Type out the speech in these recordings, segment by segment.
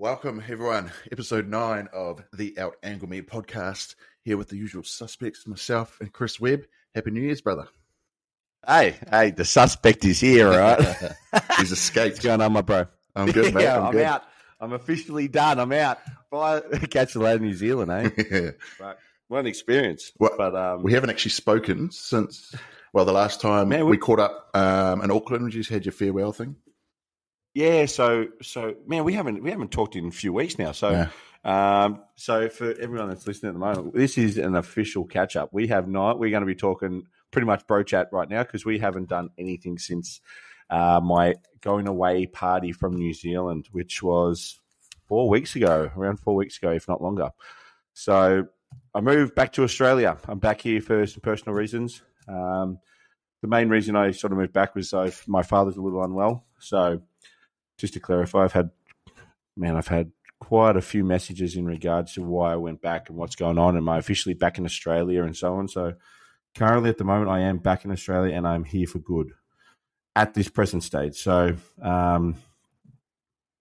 Welcome, everyone. Episode nine of the Out Angle Me podcast. Here with the usual suspects, myself and Chris Webb. Happy New Year's, brother. Hey, hey, the suspect is here, right? He's escaped. What's going on, my bro? I'm good, mate. I'm, I'm, good. out. I'm officially done. I'm out. Bye. Catch you later, New Zealand, eh? What an experience. Well, but um, we haven't actually spoken since, well, the last time Man, we, we- caught up um, in Auckland. You just had your farewell thing. Yeah, so so man, we haven't we haven't talked in a few weeks now. So Yeah. um, so for everyone that's listening at the moment, this is an official catch up. We have not. We're going to be talking pretty much bro chat right now because we haven't done anything since uh, my going away party from New Zealand, which was four weeks ago, around four weeks ago, if not longer. So I moved back to Australia. I'm back here for some personal reasons. Um, the main reason I sort of moved back was I've, my father's a little unwell. So just to clarify, I've had, man, I've had quite a few messages in regards to why I went back and what's going on. Am I officially back in Australia and so on? So currently at the moment, I am back in Australia and I'm here for good at this present stage. So um,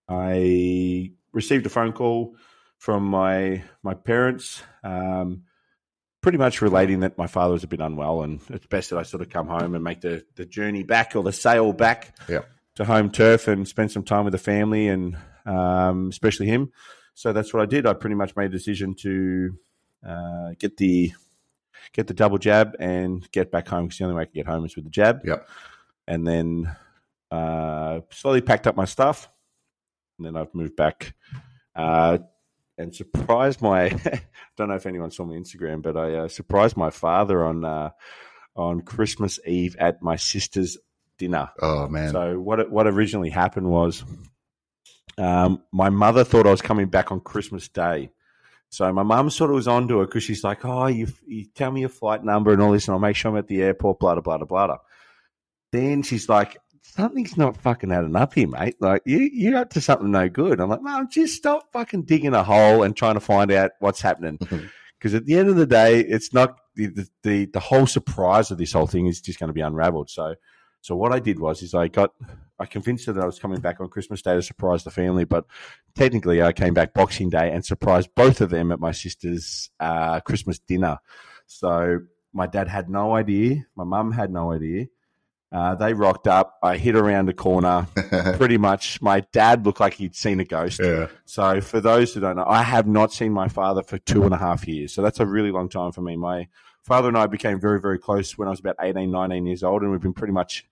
I received a phone call from my my parents, um, pretty much relating that my father was a bit unwell, and it's best that I sort of come home and make the the journey back or the sail back Yeah. To home turf and spend some time with the family and um, especially him. So that's what I did. I pretty much made a decision to uh, get the get the double jab and get back home because the only way I can get home is with the jab. Yep. And then uh, slowly packed up my stuff, and then I've moved back uh, and surprised my. I don't know if anyone saw my Instagram, but I uh, surprised my father on uh, on Christmas Eve at my sister's dinner. Oh, man. So what what originally happened was, um, my mother thought I was coming back on Christmas Day. So my mum sort of was onto it because she's like, "Oh, you, you tell me your flight number and all this, and I'll make sure I'm at the airport." Blah blah blah blah blah. Then she's like, "Something's not fucking adding up here, mate. Like you you're up to something no good." I'm like, "Mum, just stop fucking digging a hole and trying to find out what's happening." Because at the end of the day, it's not the, the the the whole surprise of this whole thing is just going to be unravelled. So so what I did was is I got I convinced her that I was coming back on Christmas Day to surprise the family, but technically I came back Boxing Day and surprised both of them at my sister's uh, Christmas dinner. So my dad had no idea, my mum had no idea. Uh, they rocked up. I hid around the corner. Pretty much, my dad looked like he'd seen a ghost. yeah. So, for those who don't know, I have not seen my father for two and a half years. So, that's a really long time for me. My father and I became very, very close when I was about 18, 19 years old, and we've been pretty much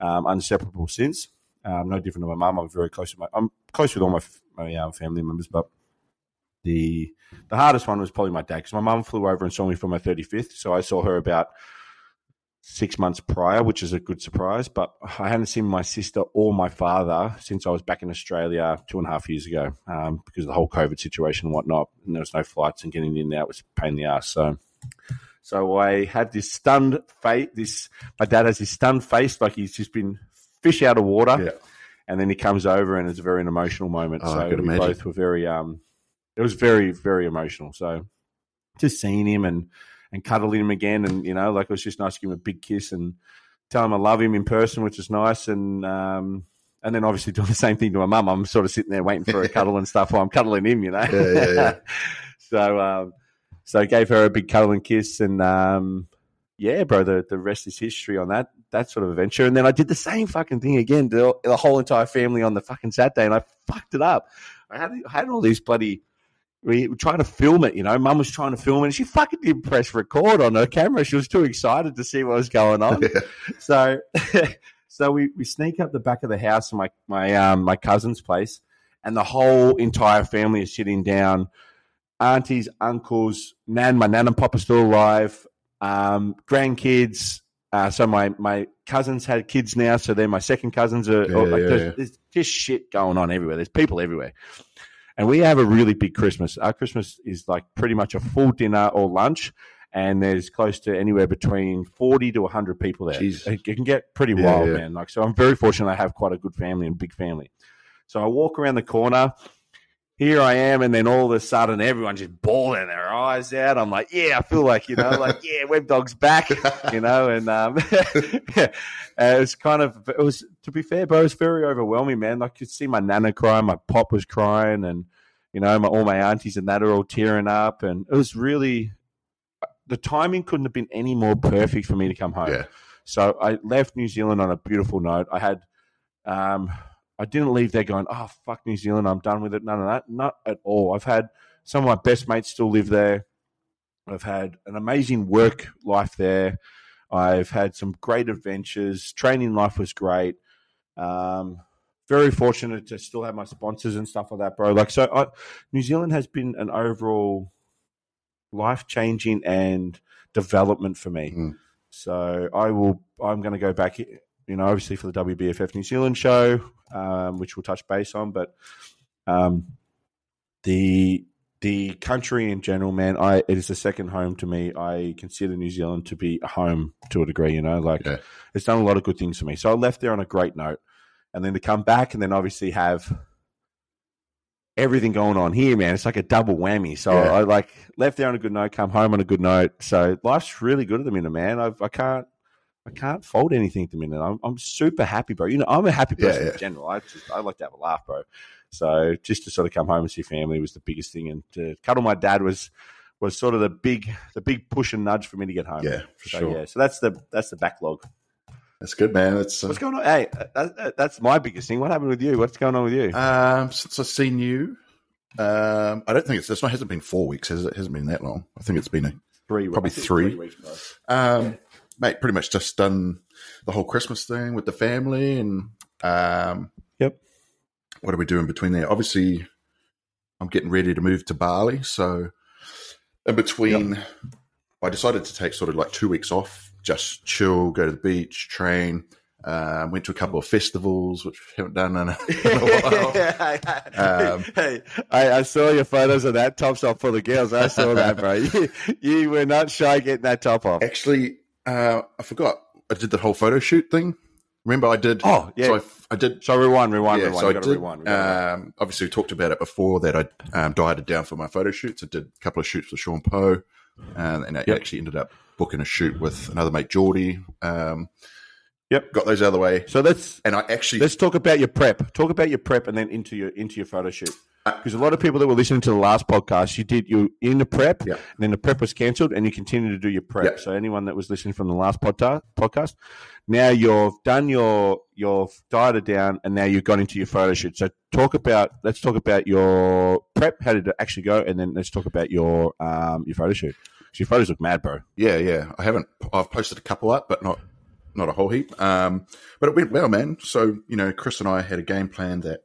um, inseparable since. Um, no different to my mum. I'm very close with my. I'm close with all my my um, family members, but the the hardest one was probably my dad because my mum flew over and saw me for my 35th. So I saw her about six months prior, which is a good surprise. But I hadn't seen my sister or my father since I was back in Australia two and a half years ago um, because of the whole COVID situation and whatnot. And there was no flights and getting in and out was a pain in the ass. So, so I had this stunned face. This my dad has this stunned face, like he's just been fish out of water. Yeah. And then he comes over, and it's a very emotional moment. Oh, so we imagine. both were very, um, it was very, very emotional. So just seeing him and and cuddling him again, and you know, like it was just nice to give him a big kiss and tell him I love him in person, which is nice. And um, and then obviously doing the same thing to my mum. I'm sort of sitting there waiting for a cuddle and stuff while I'm cuddling him, you know. Yeah, yeah, yeah. so um, so I gave her a big cuddle and kiss, and um, yeah, bro, the the rest is history on that that sort of adventure. And then I did the same fucking thing again, to the whole entire family on the fucking Saturday, and I fucked it up. I had I had all these bloody. We were trying to film it, you know. Mum was trying to film it, and she fucking didn't press record on her camera. She was too excited to see what was going on. Yeah. So, so we, we sneak up the back of the house, my my um my cousin's place, and the whole entire family is sitting down. Aunties, uncles, nan, my nan and pop are still alive. Um, grandkids. Uh, so my my cousins had kids now, so they're my second cousins. Are, Yeah, or, like, yeah, there's, yeah. there's just shit going on everywhere. There's people everywhere. And we have a really big Christmas. Our Christmas is like pretty much a full dinner or lunch, and there's close to anywhere between 40 to 100 people there. Jeez. It can get pretty wild, man. Like, so I'm very fortunate I have quite a good family and big family. So I walk around the corner. Here I am, and then all of a sudden, everyone's just bawling their eyes out. I'm like, yeah, I feel like you know, like yeah, Web Dog's back, you know, and um, it was kind of it was to be fair, bro, it was very overwhelming, man. Like you could see my nana crying, my pop was crying, and you know, my, all my aunties and that are all tearing up, and it was really the timing couldn't have been any more perfect for me to come home. Yeah. So I left New Zealand on a beautiful note. I had, um, I didn't leave there going, oh fuck New Zealand, I'm done with it. None of that, not at all. I've had some of my best mates still live there. I've had an amazing work life there. I've had some great adventures. Training life was great. Um, very fortunate to still have my sponsors and stuff like that, bro. Like so, I, New Zealand has been an overall life changing and development for me. Mm. So I will. I'm going to go back. You know, obviously for the WBFF New Zealand show, um, which we'll touch base on, but um, the the country in general, man, I it is a second home to me. I consider New Zealand to be a home to a degree. You know, like Yeah. it's done a lot of good things for me. So I left there on a great note, and then to come back and then obviously have everything going on here, man. It's like a double whammy. So Yeah. I like left there on a good note, come home on a good note. So life's really good at the minute, man. I've, I can't. I can't fold anything at the minute. I'm, I'm super happy, bro. You know, I'm a happy person yeah. in general. I just I like to have a laugh, bro. So just to sort of come home and see family was the biggest thing, and to cuddle my dad was was sort of the big the big push and nudge for me to get home. Yeah, for So sure. yeah, so that's the that's the backlog. That's good, man. It's uh, What's going on? Hey, that, that, that's my biggest thing. What happened with you? What's going on with you? um, since I've seen you. Um, I don't think it's this one hasn't been four weeks, has it? it hasn't been that long. I think it's been a three, probably think three. weeks. Um, mate, pretty much just done the whole Christmas thing with the family, and um, Yep. What are we doing between there? Obviously, I'm getting ready to move to Bali, so in between, I decided to take sort of like two weeks off, just chill, go to the beach, train. Uh, went to a couple of festivals, which we haven't done in a, in a while. Um, hey, I, I saw your photos of that top off for the girls. I saw that, bro. You, you were not shy getting that top off. Actually, uh, I forgot. I did the whole photo shoot thing. Remember, I did. Oh, yeah. So I, I did So rewind, rewind, yeah, rewind. so I did. rewind. Rewind. Um, obviously, we talked about it before that I um, dieted down for my photo shoots. I did a couple of shoots with Sean Poe, and, and I Yep. actually ended up booking a shoot with another mate, Geordie. Um, Yep. got those out of the way, So let's and I actually let's talk about your prep. Talk about your prep, and then into your into your photo shoot. Uh, Because a lot of people that were listening to the last podcast, you did you in the prep, Yeah. and then the prep was cancelled, and you continue to do your prep. So anyone that was listening from the last podca- podcast, now you've done your you've dieted down, and now you've gone into your photo shoot. So talk about let's talk about your prep. How did it actually go? And then let's talk about your um your photo shoot. your photos look mad, bro. Yeah, yeah. I haven't. I've posted a couple up, but not not a whole heap. Um, but it went well, man. So you know, Chris and I had a game plan that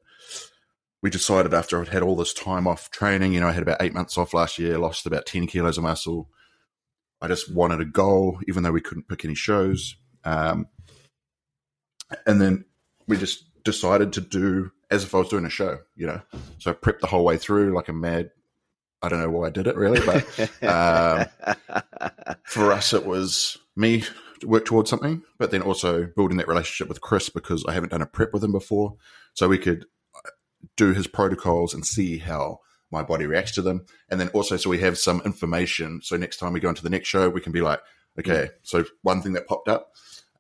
we decided after I'd had all this time off training. You know, I had about eight months off last year, lost about ten kilos of muscle. I just wanted a goal, even though we couldn't pick any shows. Um, and then we just decided to do as if I was doing a show. You know, so I prepped the whole way through like a mad. I don't know why I did it really, but um, for us, it was me work towards something, but then also building that relationship with Chris because I haven't done a prep with him before. So we could uh, do his protocols and see how my body reacts to them. And then also, so we have some information. So next time we go into the next show, we can be like, okay, so one thing that popped up,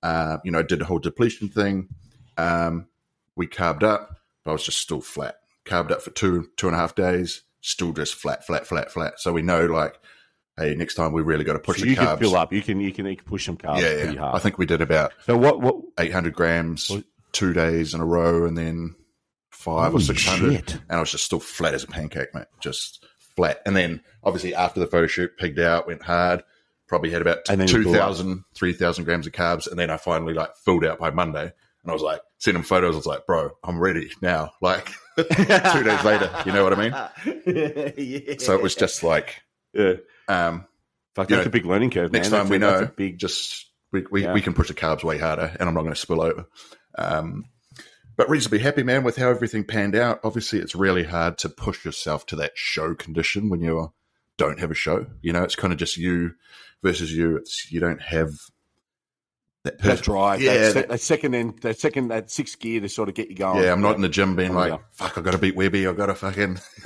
uh, you know, I did a whole depletion thing. Um, we carved up, but I was just still flat. Carved up for two, two and a half days, still just flat, flat, flat, flat. So we know like, hey, next time we really got to push So the you carbs. can fill up. You can you can, you can push some carbs yeah, pretty yeah. hard. I think we did about so what what 800 grams Well- two days in a row and then five or 600 shit. and i was just still flat as a pancake mate just flat and then obviously after the photo shoot pigged out went hard probably had about And then you blew 2000 3000 grams of carbs and then i finally like filled out by monday and i was like sent him photos i was like bro i'm ready now like two days later you know what i mean yeah. so it was just like yeah. Um Fuck, that's know, a big learning curve. next man. time That's we a- know big. just we, we, Yeah. we can push the carbs way harder and I'm not going to spill over. Um, but reasonably happy, man, with how everything panned out. Obviously, it's really hard to push yourself to that show condition when you don't have a show. You know, it's kind of just you versus you. It's you don't have that that drive, Yeah, that, that- that second end, that second, that sixth gear to sort of get you going. Yeah, I'm not in the gym being Oh, like, yeah. fuck, I got to beat Webby. I got to fucking.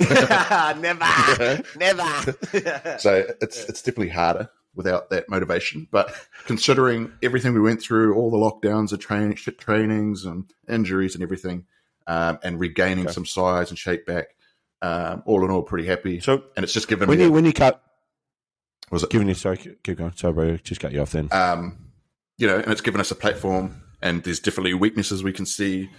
never, never. so it's it's definitely harder without that motivation. But considering everything we went through, all the lockdowns, the training, shit trainings, and injuries and everything, um, and regaining Okay. some size and shape back, um, all in all, pretty happy. so and it's just given when me. you when you cut, was it? giving you sorry, keep going. Sorry, bro, just cut you off then. um, you know, and it's given us a platform. And there's definitely weaknesses we can see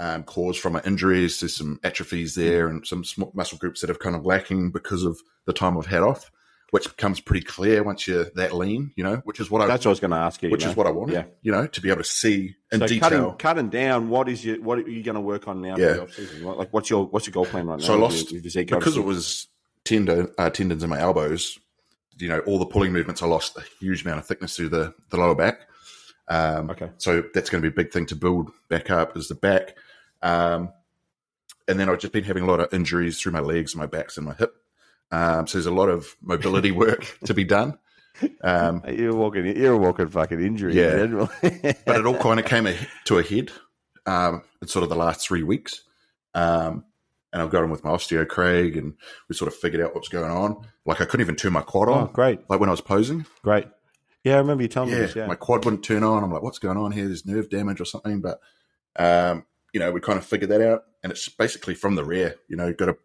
um, caused from our injuries. There's some atrophies there, and some muscle groups that have kind of lacking because of the time I've had off, which becomes pretty clear once you're that lean. You know, which is what I That's what I was going to ask you. which you is what I wanted. Yeah. You know, to be able to see in so detail. cutting cutting down. What is your what are you going to work on now? Yeah. For the off-season? Like, what's your what's your goal plan right now? So I lost- your- with your Zeke because it was tendon uh, tendons in my elbows. You know, all the pulling movements. I lost a huge amount of thickness through the the lower back. Um, okay. So that's going to be a big thing to build back up is the back. Um, and then I've just been having a lot of injuries through my legs, my backs, and my hip. Um, so there's a lot of mobility work to be done. Um, You're walking. You're walking fucking injury. Yeah. in but it all kind of came a, to a head um, in sort of the last three weeks. Um, and I've got him with my osteo, Craig, and we sort of figured out what's going on. Like I couldn't even turn my quad oh, on, great, like when I was posing. great. Yeah, I remember you telling me yeah, this. Yeah. my quad wouldn't turn on. I'm like, what's going on here? There's nerve damage or something. But, um, you know, we kind of figured that out. And it's basically from the rear, you know, you've got to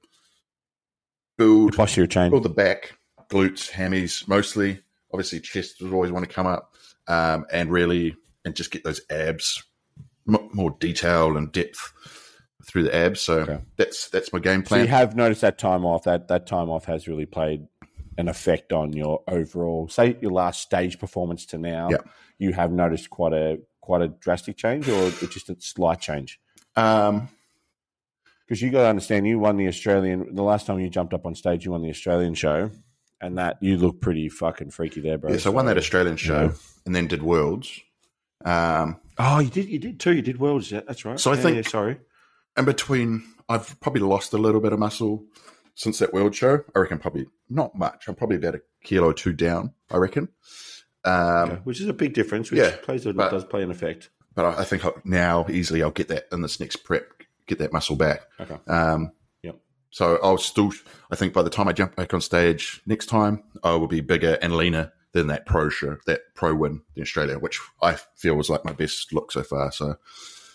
build, Posterior chain. build the back, glutes, hammies mostly. Obviously, chest would always want to come up um, and really, and just get those abs m- more detail and depth through the abs. So Okay. that's that's my game plan. So you have noticed that time off. That that time off has really played an effect on your overall. Say your last stage performance to now. Yeah. You have noticed quite a quite a drastic change, or just a slight change. um, Because you got to understand, you won the Australian. The last time you jumped up on stage, you won the Australian show, and that you look pretty fucking freaky there, bro. yeah, so I won that Australian show yeah. and then did Worlds. Um, Oh, you did. You did too. You did worlds. Yeah, that's right. So I Yeah, think- yeah, sorry. in between, I've probably lost a little bit of muscle since that world show. I reckon probably not much. I'm probably about a kilo or two down. I reckon. Um, Okay. Which is a big difference. Which yeah, plays a, but- does play an effect. But I, I think I, now easily I'll get that in this next prep, get that muscle back. Okay. Um, Yep. So I'll still. I think by the time I jump back on stage next time, I will be bigger and leaner than that pro show, that pro win in Australia, which I feel was like my best look so far. So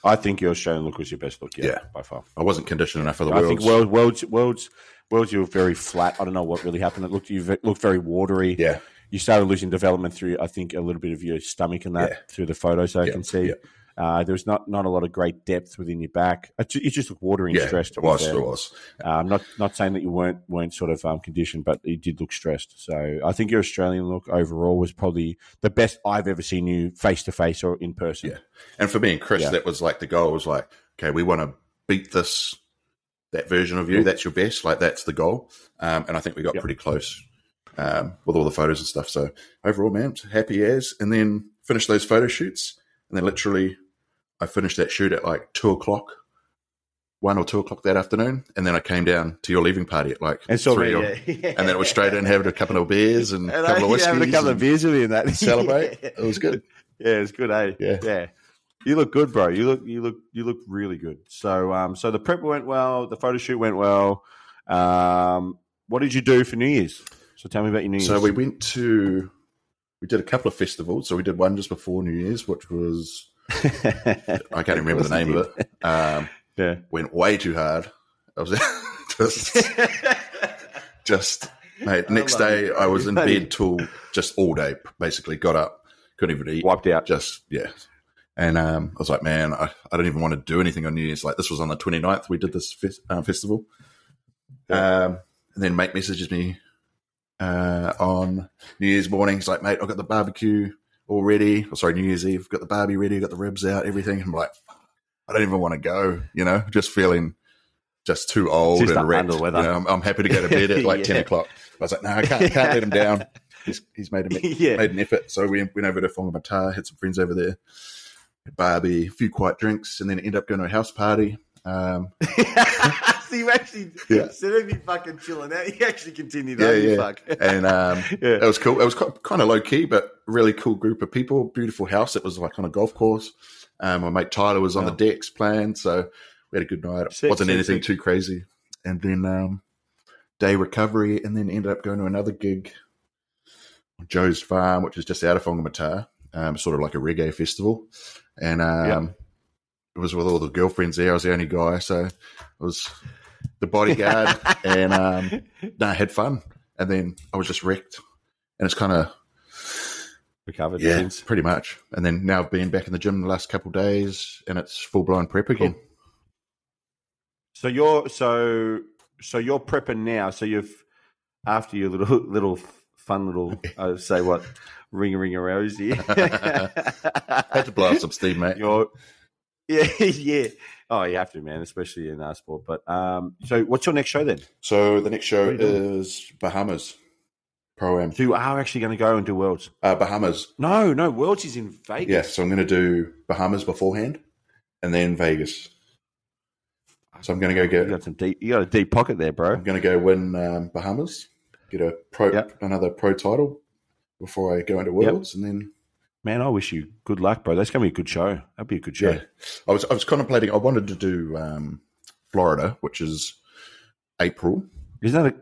I think your Australian look was your best look. Yeah, Yeah. by far. I wasn't conditioned enough for the world. I worlds. think world, worlds, worlds, worlds. You were very flat. I don't know what really happened. It looked you looked very watery. yeah, You started losing development through, I think, a little bit of your stomach and that Yeah. through the photos I Yeah, can see. yeah. Uh, there was not not a lot of great depth within your back. You just look watery and yeah, stressed. it was, fair. it was. Uh, I'm not not saying that you weren't weren't sort of um, conditioned, but you did look stressed. So I think your Australian look overall was probably the best I've ever seen you face to face or in person. Yeah. And for me and Chris, Yeah. that was like the goal was like, okay, we want to beat this, that version of you. Yep. That's your best. Like that's the goal. Um, and I think we got Yep. pretty close um, with all the photos and stuff. So overall, man, happy as. And then finished those photo shoots. And then literally, I finished that shoot at like two o'clock, one or two o'clock that afternoon. And then I came down to your leaving party at like And so three. yeah, or- yeah. And then it was straight in, having a couple of beers and, And a couple of whiskeys. having a couple of beers with me and that. celebrate. Yeah. It was good. Yeah, it was good, eh? Yeah. yeah. You look good, bro. You look, you look, you look really good. So, um, so the prep went well. The photo shoot went well. Um, what did you do for New Year's? So tell me about your New Year's. So we went to, we did a couple of festivals. So we did one just before New Year's, which was, I can't remember the name of it. Um, Yeah. went way too hard. I was just, just, mate, next day it. I was in bed till just all day, basically. Got up, couldn't even eat. Wiped out. Just, yeah. And um, I was like, man, I, I don't even want to do anything on New Year's. Like, this was on the 29th, we did this fes- uh, festival. Um, and then mate messages me uh, on New Year's morning. He's like, mate, I've got the barbecue all ready. Oh, sorry, New Year's Eve. I've Got the barbie ready. I've Got the ribs out, everything. I'm like, I don't even want to go, you know, just feeling just too old Just and wrecked. You know, I'm, I'm happy to go to bed at like 10 Yeah. o'clock. I was like, no, I can't, can't let him down. He's, he's made, a, yeah. made an effort. So we went over to Whangamata, had some friends over there, Barbie, a few quiet drinks, and then end up going to a house party. Um, you actually Yeah. instead of me fucking chilling out, you actually continued. Yeah, on, yeah. fuck. and um, yeah. it was cool. It was kind of low key, but really cool group of people. Beautiful house. It was like on a golf course. Um, my mate Tyler was on Wow. the decks playing, so we had a good night. It Sick, wasn't sick, anything sick. too crazy. And then um, day recovery, and then ended up going to another gig on Joe's Farm, which is just out of Whangamata, um, sort of like a reggae festival. And um, Yeah. it was with all the girlfriends there. I was the only guy, so it was the bodyguard, and um, no, I had fun. And then I was just wrecked, and it's kind of recovered. yeah, since. pretty much. And then now I've been back in the gym the last couple of days, and it's full blown prep again. So you're so so you're prepping now. So you've after your little little fun little uh, say what ring a ring a rosy. Had to blow off some steam, mate. You're yeah yeah. Oh, you have to, man, especially in our sport. But um, so what's your next show then? So the next show What are you doing? is Bahamas Pro Am. So you are actually going to go and do Worlds? Uh, Bahamas, No, no, Worlds is in Vegas. yeah. So I'm going to do Bahamas beforehand, and then Vegas. So I'm going to go You get. got some deep. You got a deep pocket there, bro. I'm going to go win um, Bahamas, get a pro, Yep. another pro title before I go into Worlds, and then Man, I wish you good luck, bro. That's going to be a good show. That'd be a good show. Yeah, I was I was contemplating. I wanted to do um, Florida, which is April. Isn't that a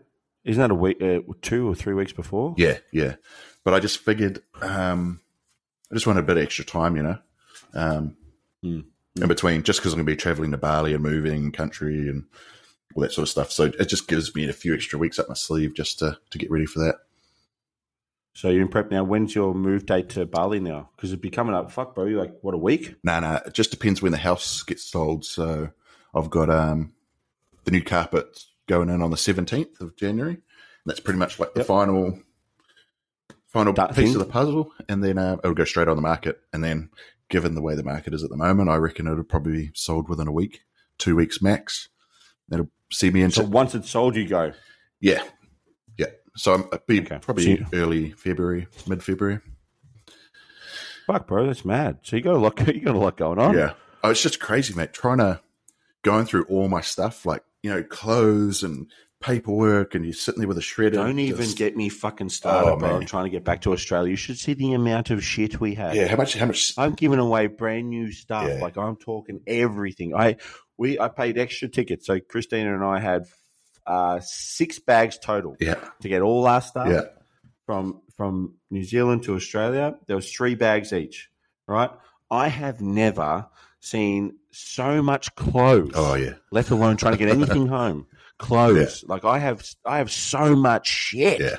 isn't that a week, uh, two or three weeks before? Yeah, yeah. But I just figured um, I just wanted a bit of extra time, you know, um, Mm. in between, just because I'm going to be traveling to Bali and moving country and all that sort of stuff. So it just gives me a few extra weeks up my sleeve just to to get ready for that. So you're in prep now. When's your move date to Bali now? Because it'd be coming up. Fuck, bro. You're like what a week? No, no, it just depends when the house gets sold. So I've got um, the new carpet going in on the 17th of January. And that's pretty much like the Yep. final final That piece thing? of the puzzle. And then uh, it'll go straight on the market. And then, given the way the market is at the moment, I reckon it'll probably be sold within a week, two weeks max. That'll see me into So once it's sold, you go. yeah. So I'm be Okay. probably So early February, mid February. Fuck, bro. That's mad. So you got a lot. You got a lot going on. Yeah. Oh, it's just crazy, mate. Trying to going through all my stuff, like you know, clothes and paperwork, and you're sitting there with a shredder. Don't even just- get me fucking started, Oh, bro. man. I'm trying to get back to Australia. You should see the amount of shit we have. Yeah. How much? How much? I'm giving away brand new stuff. Yeah. Like I'm talking everything. I we I paid extra tickets. So Christina and I had uh, six bags total Yeah. to get all our stuff Yeah. from from New Zealand to Australia. There was three bags each. Right. I have never seen so much clothes. Oh yeah. Let alone trying to get anything home. Clothes. Like I have I have so much shit Yeah.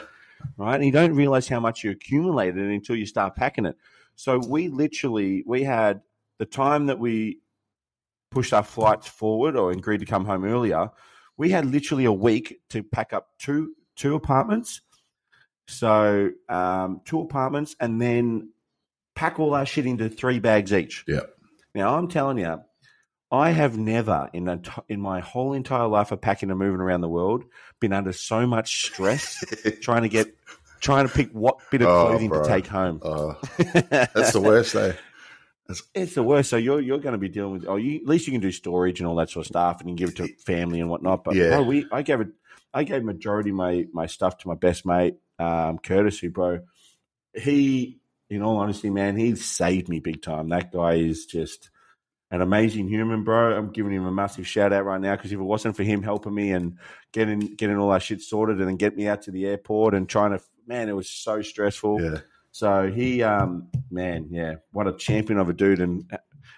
right? And you don't realize how much you accumulated until you start packing it. So we literally we had the time that we pushed our flights forward or agreed to come home earlier. We had literally a week to pack up two two apartments. So um, two apartments, and then pack all our shit into three bags each. Yeah. Now I'm telling you, I have never in a, in my whole entire life of packing and moving around the world been under so much stress trying to get trying to pick what bit of Oh, clothing bro. to take home. Oh, that's the worst, eh? It's the worst. So you're you're going to be dealing with. Oh, you, at least you can do storage and all that sort of stuff, and you can give it to family and whatnot. But Yeah. bro, we I gave it. I gave majority of my my stuff to my best mate, um, Curtis, who bro, he in all honesty, man, he saved me big time. That guy is just an amazing human, bro. I'm giving him a massive shout out right now because if it wasn't for him helping me and getting getting all that shit sorted and then get me out to the airport and trying to, man, it was so stressful. Yeah. So he, um, man, yeah, what a champion of a dude. And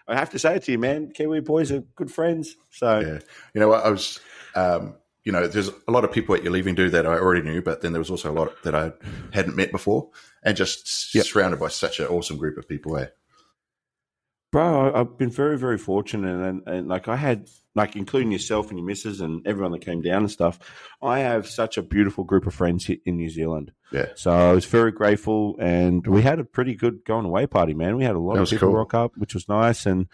I have to say it to you, man, Kiwi boys are good friends. So Yeah. You know? I was, um, you know, there's a lot of people at your leaving do that I already knew, but then there was also a lot that I hadn't met before, and just Yep. surrounded by such an awesome group of people. Eh? Bro, I- I've been very, very fortunate, and, and like I had, like including yourself and your missus and everyone that came down and stuff. I have such a beautiful group of friends here in New Zealand. Yeah. So I was very grateful, and we had a pretty good going away party, man. We had a lot of people cool. rock up, which was nice, and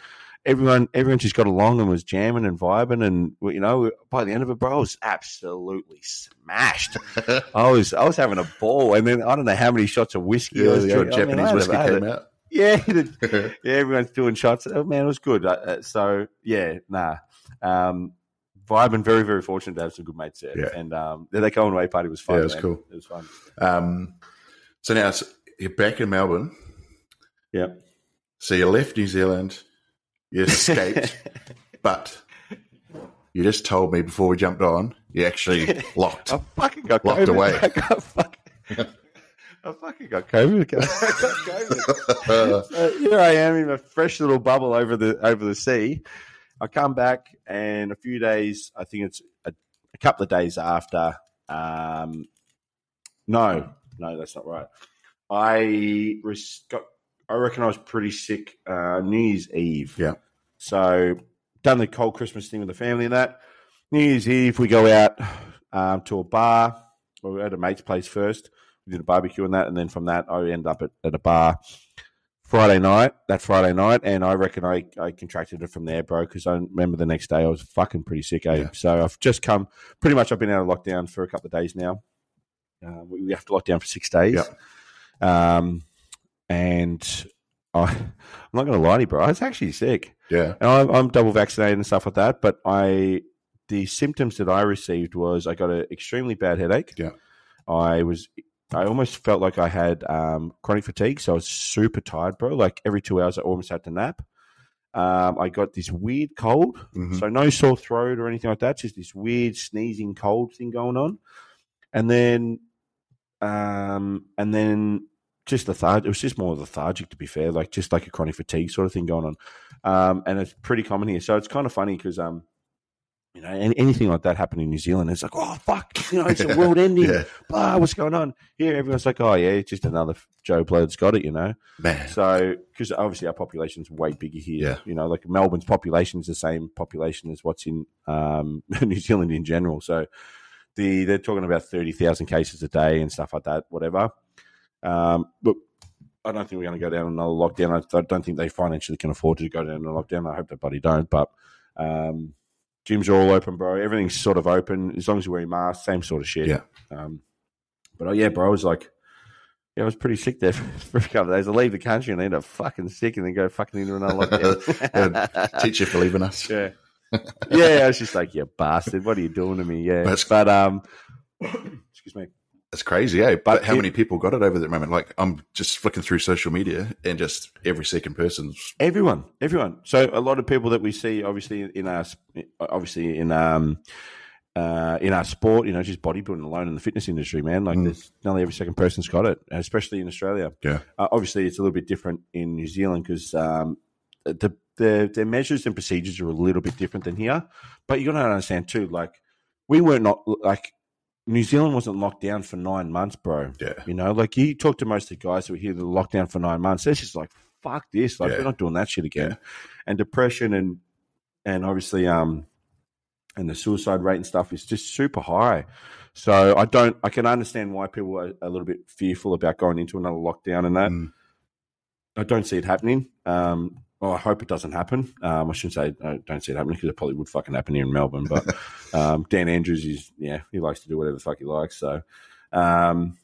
everyone, everyone just got along and was jamming and vibing, and you know, by the end of it, bro, I was absolutely smashed. I was, I was having a ball, and then I don't know how many shots of whiskey. I yeah, was drinking. I mean, Japanese whiskey came out. Yeah, the- yeah, everyone's doing shots. Oh man, it was good. Uh, uh, so yeah, nah. Um, I've been Very, very fortunate to have some good mates there. Yeah. And um, that going away party was fun. Yeah, it was man. cool. It was fun. Um, so now it's- you're back in Melbourne. Yeah. So you left New Zealand, you escaped, but you just told me before we jumped on, you actually locked. I fucking got Locked COVID. away. I got fucking, I fucking got COVID. I got COVID. So here I am in a fresh little bubble over the over the sea. I come back, and a few days, I think it's a, a couple of days after. Um, no, no, that's not right. I res- got. I reckon I was pretty sick uh, New Year's Eve. Yeah. So done the cold Christmas thing with the family and that. New Year's Eve, we go out um, to a bar. We were at a mate's place first. We did a barbecue and that, and then from that, I end up at, at a bar Friday night. That Friday night, and I reckon I, I contracted it from there, bro. Because I remember the next day I was fucking pretty sick. Eh? Yeah. So I've just come. Pretty much, I've been out of lockdown for a couple of days now. Uh, we have to lock down for six days. Um, and I, I'm not going to lie to you, bro. I was actually sick. yeah. And I'm, I'm double vaccinated and stuff like that. But I, the symptoms that I received was I got an extremely bad headache. Yeah. I was, I almost felt like I had um, chronic fatigue, so I was super tired, bro. Like every two hours, I almost had to nap. Um, I got this weird cold, Mhm. so no sore throat or anything like that. Just this weird sneezing cold thing going on, and then, um, and then just lethargic. It was just more lethargic, to be fair, like just like a chronic fatigue sort of thing going on. Um, and it's pretty common here, so it's kind of funny because um, you know, any, anything like that happened in New Zealand, it's like, oh fuck, you know, it's a world ending. Yeah. Blah, what's going on here? Everyone's like, oh yeah, it's just another Joe Blow that's got it, you know. Man. So, because obviously our population's way bigger here. Yeah. You know, like Melbourne's population is the same population as what's in um, New Zealand in general. So, the they're talking about thirty thousand cases a day and stuff like that. Whatever. Um, but I don't think we're going to go down another lockdown. I don't think they financially can afford to go down a lockdown. I hope they bloody don't. But um, gyms are all open, bro. Everything's sort of open as long as you're wearing masks. Same sort of shit. Yeah. Um, but oh yeah, bro, I was like. Yeah, I was pretty sick there for a couple of days. I leave the country and end up fucking sick and then go fucking into another lockdown. Teach you for leaving us. yeah. Yeah, I was just like, you bastard, what are you doing to me? Yeah. That's- but um excuse me. It's crazy, eh? But, But how it- many people got it over the moment? Like, I'm just flicking through social media and just every second person's. Everyone, everyone. So a lot of people that we see, obviously in our, obviously in um, uh, in our sport, you know, just bodybuilding alone in the fitness industry, man. Like, Mm. there's nearly every second person's got it, especially in Australia. Yeah. Uh, obviously, it's a little bit different in New Zealand because um, the the their measures and procedures are a little bit different than here. But you got to understand too, like we weren't not like New Zealand wasn't locked down for nine months, bro. Yeah. You know, like you talk to most of the guys who were here that were locked down for nine months, they're just like, fuck this. Like Yeah. we're not doing that shit again. Yeah. And depression and and obviously um and the suicide rate and stuff is just super high. So I don't I can understand why people are a little bit fearful about going into another lockdown and that. Mm. I don't see it happening. Um well, I hope it doesn't happen. Um, I shouldn't say I don't see it happening because it probably would fucking happen here in Melbourne. But um, Dan Andrews is yeah, he likes to do whatever the fuck he likes. So, um,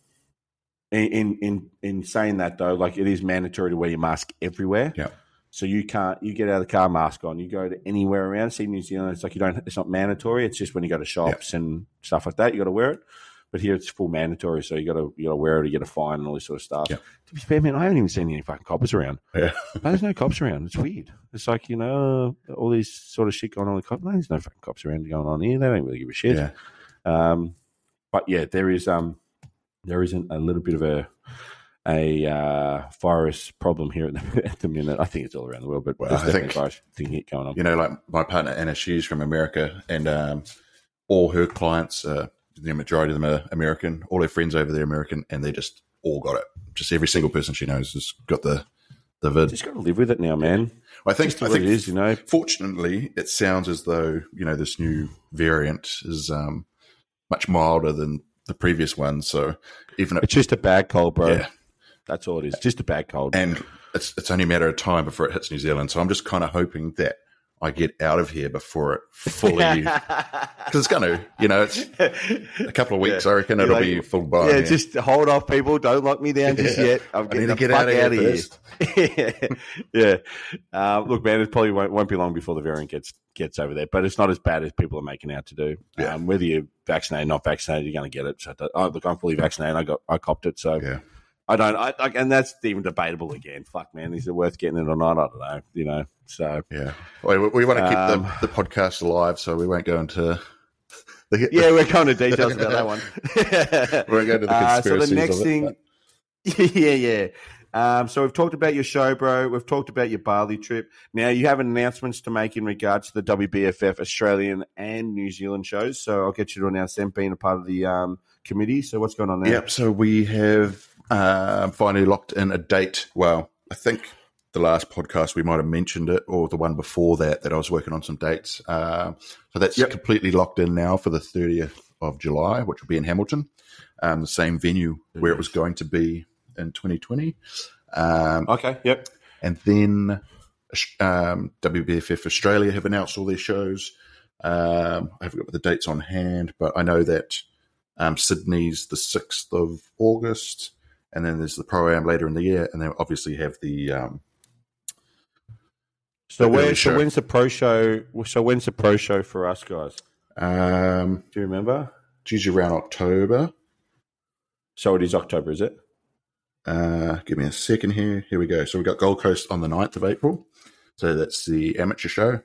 in in in in saying that though, like it is mandatory to wear your mask everywhere. Yeah. So you can't you get out of the car mask on. You go to anywhere around. See New Zealand, it's like you don't. It's not mandatory. It's just when you go to shops and stuff like that, you got to wear it. But here it's full mandatory, so you got to you got to wear it. You get a fine and all this sort of stuff. Yeah. To be fair, man, I haven't even seen any fucking coppers around. Yeah. There's no cops around. It's weird. It's like, you know, all these sort of shit going on cops. No, there's no fucking cops around going on here. They don't really give a shit. Yeah. Um, but yeah, there is um, there isn't a little bit of a a uh, virus problem here at the, at the minute. I think it's all around the world, but Well, there's I think- a virus thing going on. You know, like my partner Anna, she's from America, and um, all her clients, uh, the majority of them are American. All her friends over there are American, and they just all got it. Just every single person she knows has got the the vid. Just got to live with it now, man. I think I think it is, you know. Fortunately, it sounds as though you know this new variant is um, much milder than the previous one. So even It's just a bad cold, bro. yeah, That's all it is. Just a bad cold. and it's it's only a matter of time before it hits New Zealand. So I'm just kind of hoping that I get out of here before it fully because it's going to, you know, it's a couple of weeks. Yeah. I reckon You're it'll like, be full blown. yeah, just hold off, people. Don't lock me down just Yeah. yet. I'm I getting need to get out of here out of here. yeah. Um, look, man, it probably won't, won't be long before the variant gets gets over there, but it's not as bad as people are making out to do. Yeah. Um, whether you're vaccinated, or not vaccinated, you're going to get it. So, oh, look, I'm fully vaccinated. I got, I copped it. So Yeah. I don't, I, like, and that's even debatable again. Fuck, man, is it worth getting it or not? I don't know. You know, so Yeah. We, we want to keep Um, the, the podcast alive, so we won't go into the, yeah, we're going into details about that one. we're going go into the Uh, so the next it, thing, yeah, yeah. Um, so we've talked about your show, bro. We've talked about your Bali trip. Now you have announcements to make in regards to the WBFF Australian and New Zealand shows. So I'll get you to announce them being a part of the um, committee. So what's going on there? Yep. So we have uh, finally locked in a date. Well, I think the last podcast we might have mentioned it, or the one before that, that I was working on some dates. Um, so that's Yep. completely locked in now for the 30th of July, which will be in Hamilton, um, the same venue where it was going to be in 2020. Um, Okay. Yep. and then um, WBFF Australia have announced all their shows. Um, I haven't got the dates on hand, but I know that um, Sydney's the 6th of August, and then there's the pro am later in the year, and then obviously have the. Um, So where? So when's the pro show? So when's the pro show for us guys? um, Do you remember? it's usually around October. So it is October, is it? Uh, give me a second here. Here we go. So we've got Gold Coast on the 9th of April. So that's the amateur show.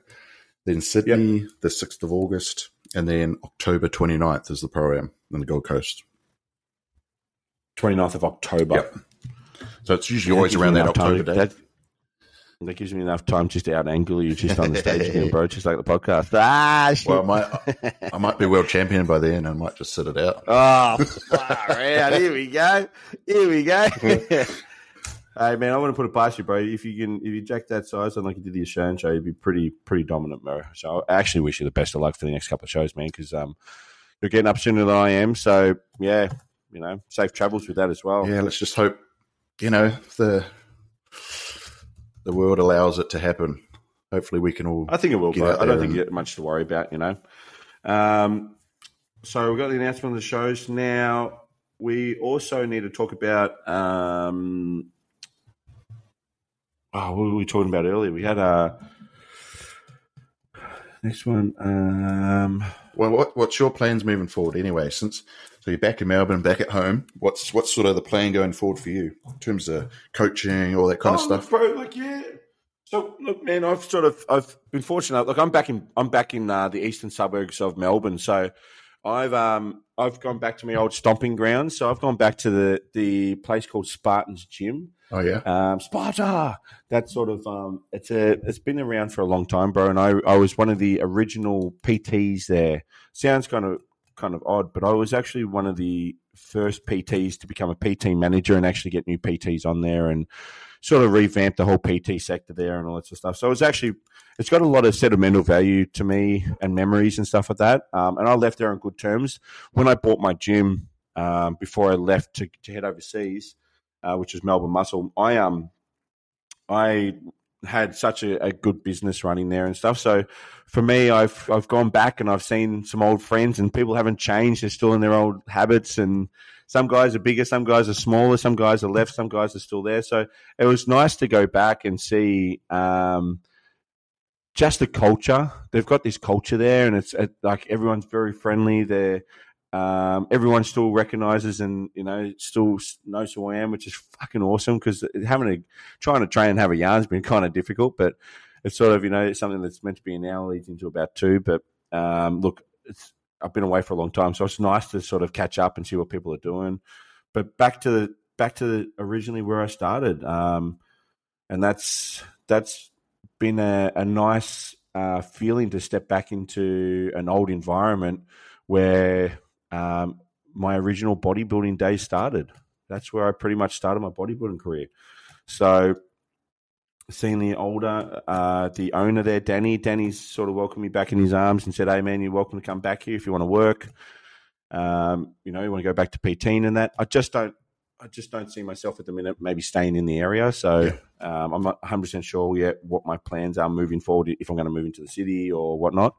Then Sydney, the 6th of August. And then October 29th is the pro am on the Gold Coast. 29th of October. Yep. So it's usually always around that October date. That, that gives me enough time just to out angle you just on the stage again, bro, just like the podcast. Ah, shit. Well, I might, I might be world champion by then. I might just sit it out. oh, far out. Here we go. Here we go. hey, man, I want to put it past you, bro. If you can, if you jack that size on like you did the Australian show, you'd be pretty, pretty dominant, bro. So I actually wish you the best of luck for the next couple of shows, man, because um, you're getting up sooner than I am. So yeah, you know, safe travels with that as well. Yeah, let's just hope, you know, the the world allows it to happen. Hopefully, we can all. I think it will, out I don't think you get much to worry about, you know. Um, so we've got the announcement of the shows. Now, we also need to talk about. Um, oh, what were we talking about earlier? We had a. Next one. Um, Well, what, what's your plans moving forward anyway? Since so you're back in Melbourne, back at home. What's what's sort of the plan going forward for you in terms of coaching, all that kind of Oh, stuff? look, bro. Like, yeah. So, look, man, I've sort of I've been fortunate. Look, I'm back in I'm back in uh, the eastern suburbs of Melbourne, so I've um I've gone back to my old stomping grounds. So I've gone back to the the place called Spartans Gym. Oh yeah, Um, Sparta. That sort of um, it's a it's been around for a long time, bro. And I I was one of the original PTs there. Sounds kind of kind of odd, but I was actually one of the first PTs to become a PT manager and actually get new PTs on there and sort of revamped the whole PT sector there and all that sort of stuff. So it was actually it's got a lot of sentimental value to me and memories and stuff like that. Um, and I left there on good terms. When I bought my gym um, before I left to, to head overseas, uh, which is Melbourne Muscle, I um I had such a, a good business running there and stuff. So for me, I've I've gone back and I've seen some old friends and people haven't changed. They're still in their old habits and some guys are bigger, some guys are smaller, some guys are left, some guys are still there. So it was nice to go back and see um, just the culture. They've got this culture there, and it's it, like everyone's very friendly. They're um, everyone still recognizes and you know still knows who I am, which is fucking awesome. Because having a trying to train and have a yarn's been kind of difficult, but it's sort of you know something that's meant to be an hour leads into about two. But um, look, it's, I've been away for a long time, so it's nice to sort of catch up and see what people are doing. But back to the back to the, originally where I started, um, and that's that's been a, a nice uh, feeling to step back into an old environment where um, my original bodybuilding days started. That's where I pretty much started my bodybuilding career. So, seeing the older, uh, the owner there, Danny, Danny's sort of welcomed me back in his arms and said, "Hey, man, you're welcome to come back here if you want to work. Um, you know, you want to go back to PT and that." I just don't. I just don't see myself at the minute maybe staying in the area. So um, I'm not 100 percent sure yet what my plans are moving forward if I'm going to move into the city or whatnot.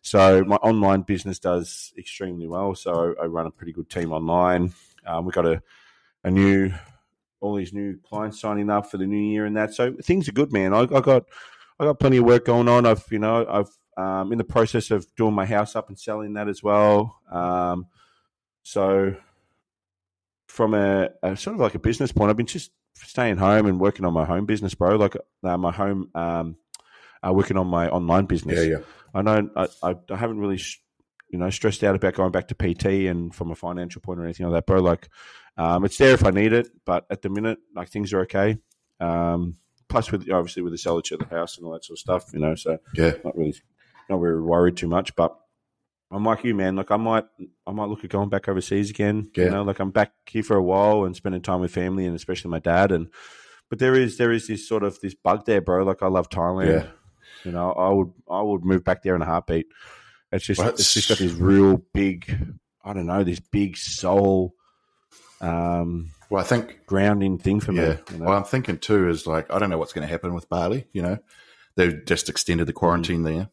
So my online business does extremely well. So I run a pretty good team online. Um, we've got a a new all these new clients signing up for the new year and that. So things are good, man. I, I got I got plenty of work going on. I've you know I've um, in the process of doing my house up and selling that as well. Um, so from a, a sort of like a business point, I've been just staying home and working on my home business, bro. Like uh, my home, um, uh, working on my online business. Yeah, yeah. I don't, I, I, I haven't really, sh- you know, stressed out about going back to PT and from a financial point or anything like that, bro. Like, um, it's there if I need it, but at the minute, like things are okay. Um, plus with obviously with the sellage of the house and all that sort of stuff, you know, so Yeah. not really, not really worried too much. But I'm like you, man. Like I might, I might look at going back overseas again. Yeah. You know, like I'm back here for a while and spending time with family and especially my dad. And but there is there is this sort of this bug there, bro. Like I love Thailand. Yeah. You know, I would I would move back there in a heartbeat. It's just Well, it's just got this real big, I don't know, this big soul, um, Well, I think grounding thing for Yeah. me. You know? Well, I'm thinking too is like I don't know what's going to happen with Bali. You know, they've just extended the quarantine there,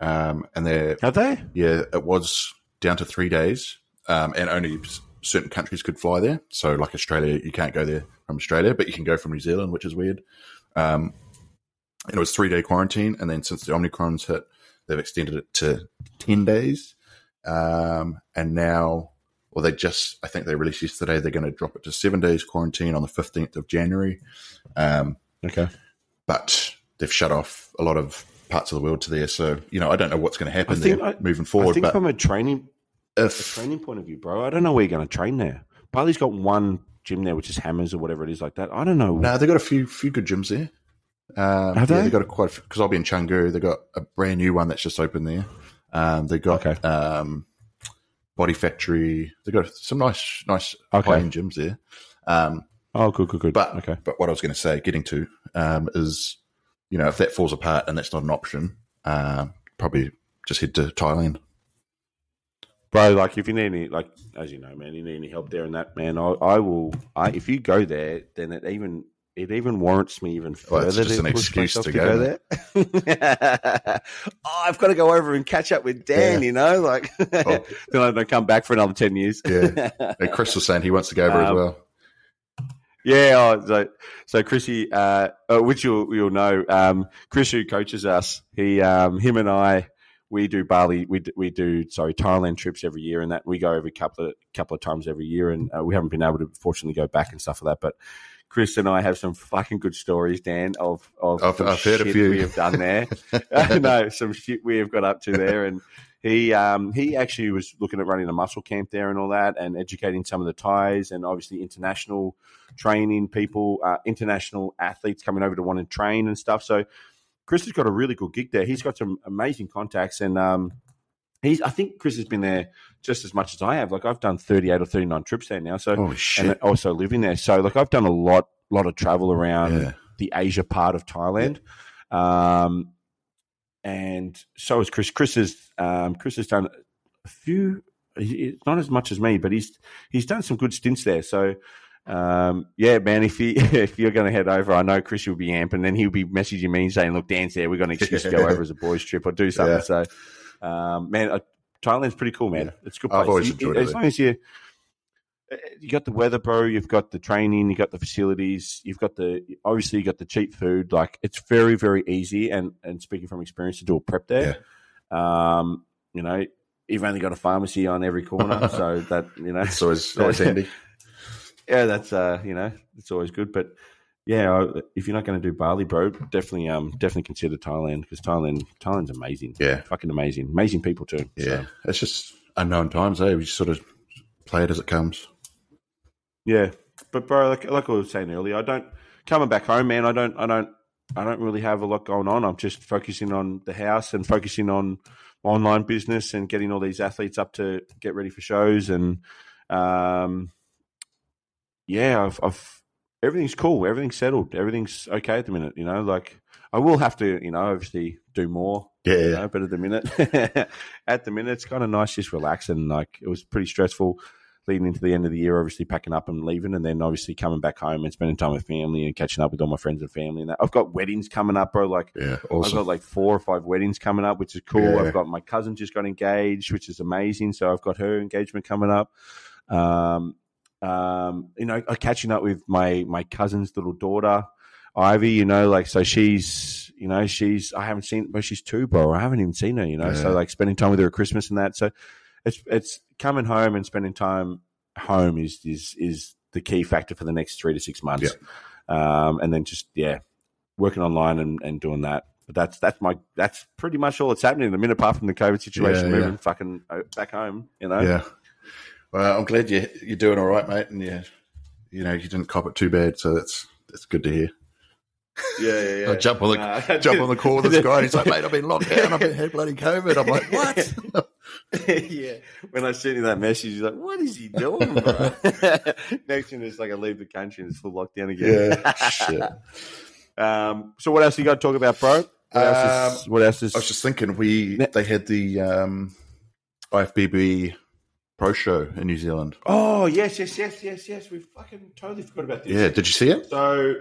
um, and they're Have they? yeah, it was down to three days, um, and only certain countries could fly there. So, like Australia, you can't go there from Australia, but you can go from New Zealand, which is weird. Um, and it was three day quarantine, and then since the Omicron's hit, they've extended it to ten days, um, and now. Well, they just, I think they released yesterday, they're going to drop it to seven days quarantine on the 15th of January. Um, Okay. but they've shut off a lot of parts of the world to there. So, you know, I don't know what's going to happen there I- moving forward. I think But from a training a if, training point of view, bro, I don't know where you're going to train there. Bali's got one gym there, which is Hammers or whatever it is like that. I don't know. no, they've got a few few good gyms there. Um, Have yeah, they? They've got a quite, because I'll be in Canggu. They've got a brand new one that's just opened there. Um, they've got Okay. um, Body Factory. They've got some nice, nice Okay. high end gyms there. Um, Oh, good, good, good. But okay, but what I was going to say, getting to, um, is you know if that falls apart and that's not an option, um, probably just head to Thailand. bro, like if you need any, like as you know, man, you need any help there and that, man, I, I will. I if you go there, then it even it even warrants me even Well, further it's just an excuse to to go go, there. oh, I've got to go over and catch up with Dan. Yeah. You know, like Oh. then I don't come back for another ten years. Yeah. And Chris was saying he wants to go over as Um, well. Yeah, oh, so so Chrissy, uh, uh, which you'll you'll know, um, Chris who coaches us, he um, him and I, we do Bali, we d- we do sorry Thailand trips every year, and that we go every couple of couple of times every year, and uh, we haven't been able to fortunately go back and stuff like that, but. Chris and I have some fucking good stories, Dan, of of I've- some I've heard a shit we have done there. I know some shit we have got up to there, and he um, he actually was looking at running a muscle camp there and all that, and educating some of the Thais, and obviously international training people, uh, international athletes coming over to want to train and stuff. So Chris has got a really good gig there. He's got some amazing contacts, and um, he's I think Chris has been there just as much as I have. Like I've done thirty eight or thirty nine trips there now, so Holy and also living there. So like I've done a lot lot of travel around Yeah. the Asia part of Thailand. Um, and so has Chris. Chris has um, Chris has done a few, not as much as me, but he's he's done some good stints there. So um, yeah, man, if you if you're going to head over, I know Chris will be amping, then he'll be messaging me and saying, "Look, Dan's there. We're going to excuse to go over as a boys' trip or do something." So um, man, uh, Thailand's pretty cool, man. Yeah. It's a good. place. I've always You- enjoyed it as long as you you got the weather, bro. You've got the training. You got the facilities. You've got the obviously you got the cheap food. Like it's very very easy. And and speaking from experience, to do a prep there, um, you know, you've only got a pharmacy on every corner, so that you know, It's always always handy. yeah, that's uh, you know, it's always good. But yeah, if you're not going to do Bali, bro, definitely um, definitely consider Thailand because Thailand, Thailand's amazing. Yeah. fucking amazing, amazing people too. Yeah, So, it's just unknown times. Eh? We just sort of play it as it comes. Yeah, but bro, like like I was saying earlier, I don't coming back home, man. I don't, I don't, I don't really have a lot going on. I'm just focusing on the house and focusing on online business and getting all these athletes up to get ready for shows and, um, yeah, I've, I've everything's cool, everything's settled, everything's okay at the minute. You know, like I will have to, you know, obviously do more Yeah, you know, but at the minute, at the minute, it's kind of nice, just relaxing. Like it was pretty stressful leading into the end of the year, obviously packing up and leaving, and then obviously coming back home and spending time with family and catching up with all my friends and family. And that. I've got weddings coming up, bro. Like Yeah, I've got like four or five weddings coming up, which is cool. Yeah. I've got my cousin just got engaged, which is amazing. So I've got her engagement coming up. Um, um, you know, uh, catching up with my my cousin's little daughter, Ivy. You know, like so she's you know she's I haven't seen, but she's two, bro. I haven't even seen her. You know, so like spending time with her at Christmas and that. So it's it's coming home and spending time home is is is the key factor for the next three to six months. Yeah. Um, and then just yeah, working online and, and doing that. But that's that's my that's pretty much all that's happening at the minute, apart from the COVID situation, Yeah, yeah. moving fucking uh, back home. You know, Yeah. Well, I'm glad you you're doing all right, mate, and you you know you didn't cop it too bad, so that's that's good to hear. yeah, yeah. yeah. I jump on the Nah, jump on the call with this guy, and he's like, "Mate, I've been locked down. I've been had bloody COVID." I'm like, "What?" yeah. When I sent you that message, he's like, "What is he doing, bro?" Next thing is like I leave the country and it's full lockdown again. yeah, shit. Um, so what else you got to talk about, bro? What else is? What else is? I was just thinking, we they had the um, IFBB Pro Show in New Zealand. oh yes, yes, yes, yes, yes. We fucking totally forgot about this. Yeah, did you see it? So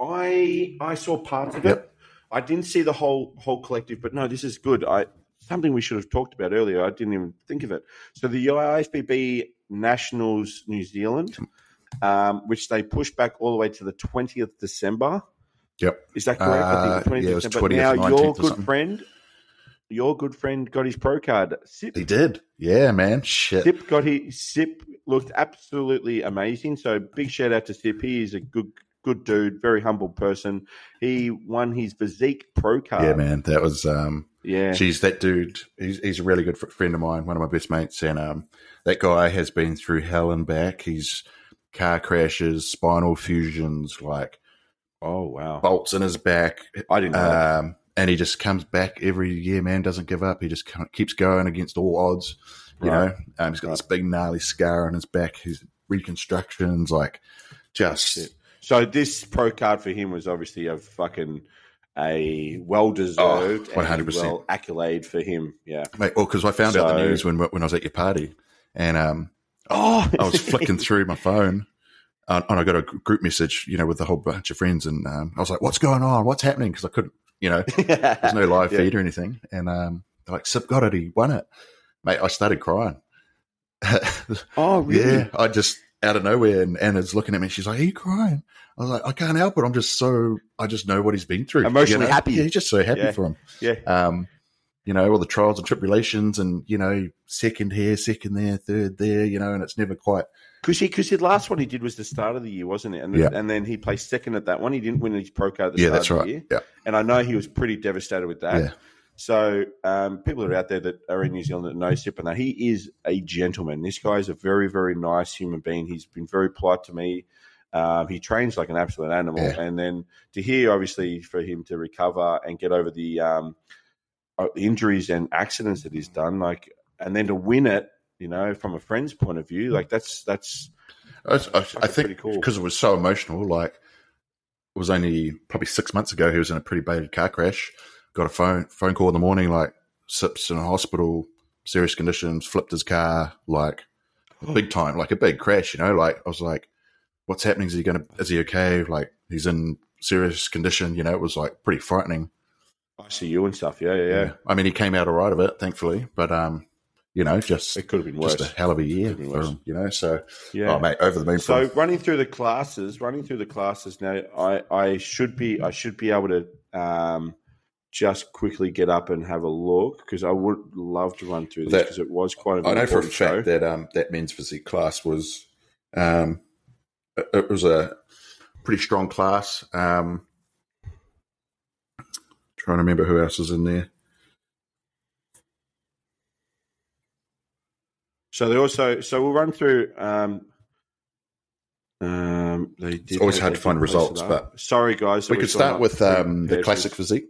I I saw parts of it. I didn't see the whole whole collective, but no, this is good. I something we should have talked about earlier. I didn't even think of it. So the IFBB Nationals New Zealand, um, which they pushed back all the way to the twentieth December. Yep. Is that correct? I Uh, think twentieth yeah, it was December. 20th, now 19th your good friend, your good friend got his pro card. Sip, He did. Yeah, man. Shit. Sip got his Sip looked absolutely amazing. So big shout out to Sip. He is a good good dude, very humble person. He won his physique pro card. Yeah, man. That was um, Yeah. Geez, that dude, he's, he's a really good fr- friend of mine, one of my best mates. And um, that guy has been through hell and back. He's car crashes, spinal fusions, like Oh wow. bolts in his back. I didn't know that. Um, and he just comes back every year, man, doesn't give up. He just keeps going against all odds, you Right. know. Um, he's got Right. this big gnarly scar on his back. His reconstructions, like, just. So this pro card for him was obviously a fucking a well deserved Oh, 100%. accolade for him. Yeah. mate. Well, because I found out the news when when I was at your party, and um, Oh I was flicking through my phone uh, and I got a group message, you know, with a whole bunch of friends. And um, I was like, what's going on? What's happening? Because I couldn't, you know, there's no live Yeah. feed or anything. And um, they're like, Sip got it. He won it. Mate, I started crying. Oh really? yeah. I just, out of nowhere, and Anna's looking at me. She's like, are you crying? I was like, I can't help it. I'm just so, I just know what he's been through. Emotionally you know? happy. Yeah, he's just so happy Yeah. for him. Yeah. Um, you know, all the trials and tribulations and, you know, second here, second there, third there, you know, and it's never quite, Because he, because the last one he did was the start of the year, wasn't it? And then, Yeah. and then he placed second at that one. He didn't win his pro card at the yeah, start that's of right. the year. Yeah. And I know he was pretty devastated with that. Yeah. So um, people that are out there that are in New Zealand that know Sip and that he is a gentleman. This guy is a very, very nice human being. He's been very polite to me. Um, he trains like an absolute animal. Yeah. And then to hear, obviously, for him to recover and get over the um, uh, injuries and accidents that he's done, like, and then to win it, you know, from a friend's point of view, like that's that's I, I, I think cool. because it was so emotional, like it was only probably six months ago. He was in a pretty bad car crash. Got a phone phone call in the morning, like sips in a hospital, serious conditions, flipped his car, like big time, like a big crash. You know, like I was like, "What's happening? Is he going to? Is he okay? Like he's in serious condition." You know, it was like pretty frightening. ICU and stuff. Yeah, yeah, yeah. I mean, he came out all right of it, thankfully, but um, you know, just It could have been worse. just a hell of a year for him. You know, so yeah. oh mate, over the moon. So running through the classes, running through the classes now, I, I should be I should be able to um, just quickly get up and have a look because I would love to run through this because it was quite I know for a fact show. that um, that men's physique class was um, it, it was a pretty strong class. Um, trying to remember who else was in there. So they also so we'll run through. Um, um, they did, always had hard to find results, but sorry guys, we could start with um, the classic physique,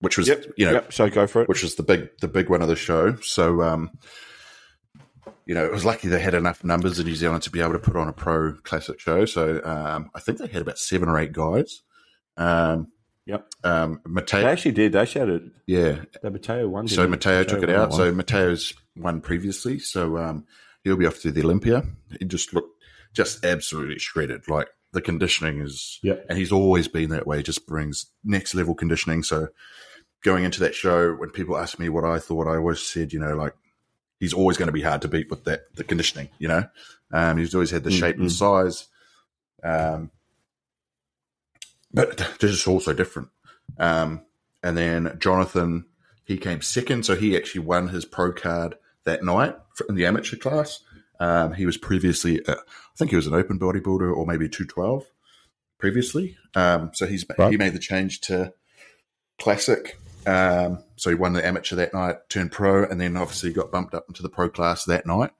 which was. Yep, you know yep. So go for it. which was the big the big one of the show. So um, you know, it was lucky they had enough numbers in New Zealand to be able to put on a pro classic show. So um, I think they had about seven or eight guys. Um, Yep. Um, They Mateo, actually did. They shouted. yeah. The Mateo won. So? Mateo took it out. So. Mateo's won previously. So um, he'll be off to the Olympia. He just looked just absolutely shredded. Like the conditioning is, Yep. and he's always been that way. Just brings next level conditioning. So going into that show, when people ask me what I thought, I always said, you know, like he's always going to be hard to beat with that the conditioning. You know, um, he's always had the shape and size. Um, but this is also different. Um, and then Jonathan, he came second, so he actually won his pro card that night in the amateur class. Um, he was previously, uh, I think he was an open bodybuilder or maybe two twelve previously. Um, so he's Right. he made the change to classic. Um, so he won the amateur that night, turned pro, and then obviously got bumped up into the pro class that night.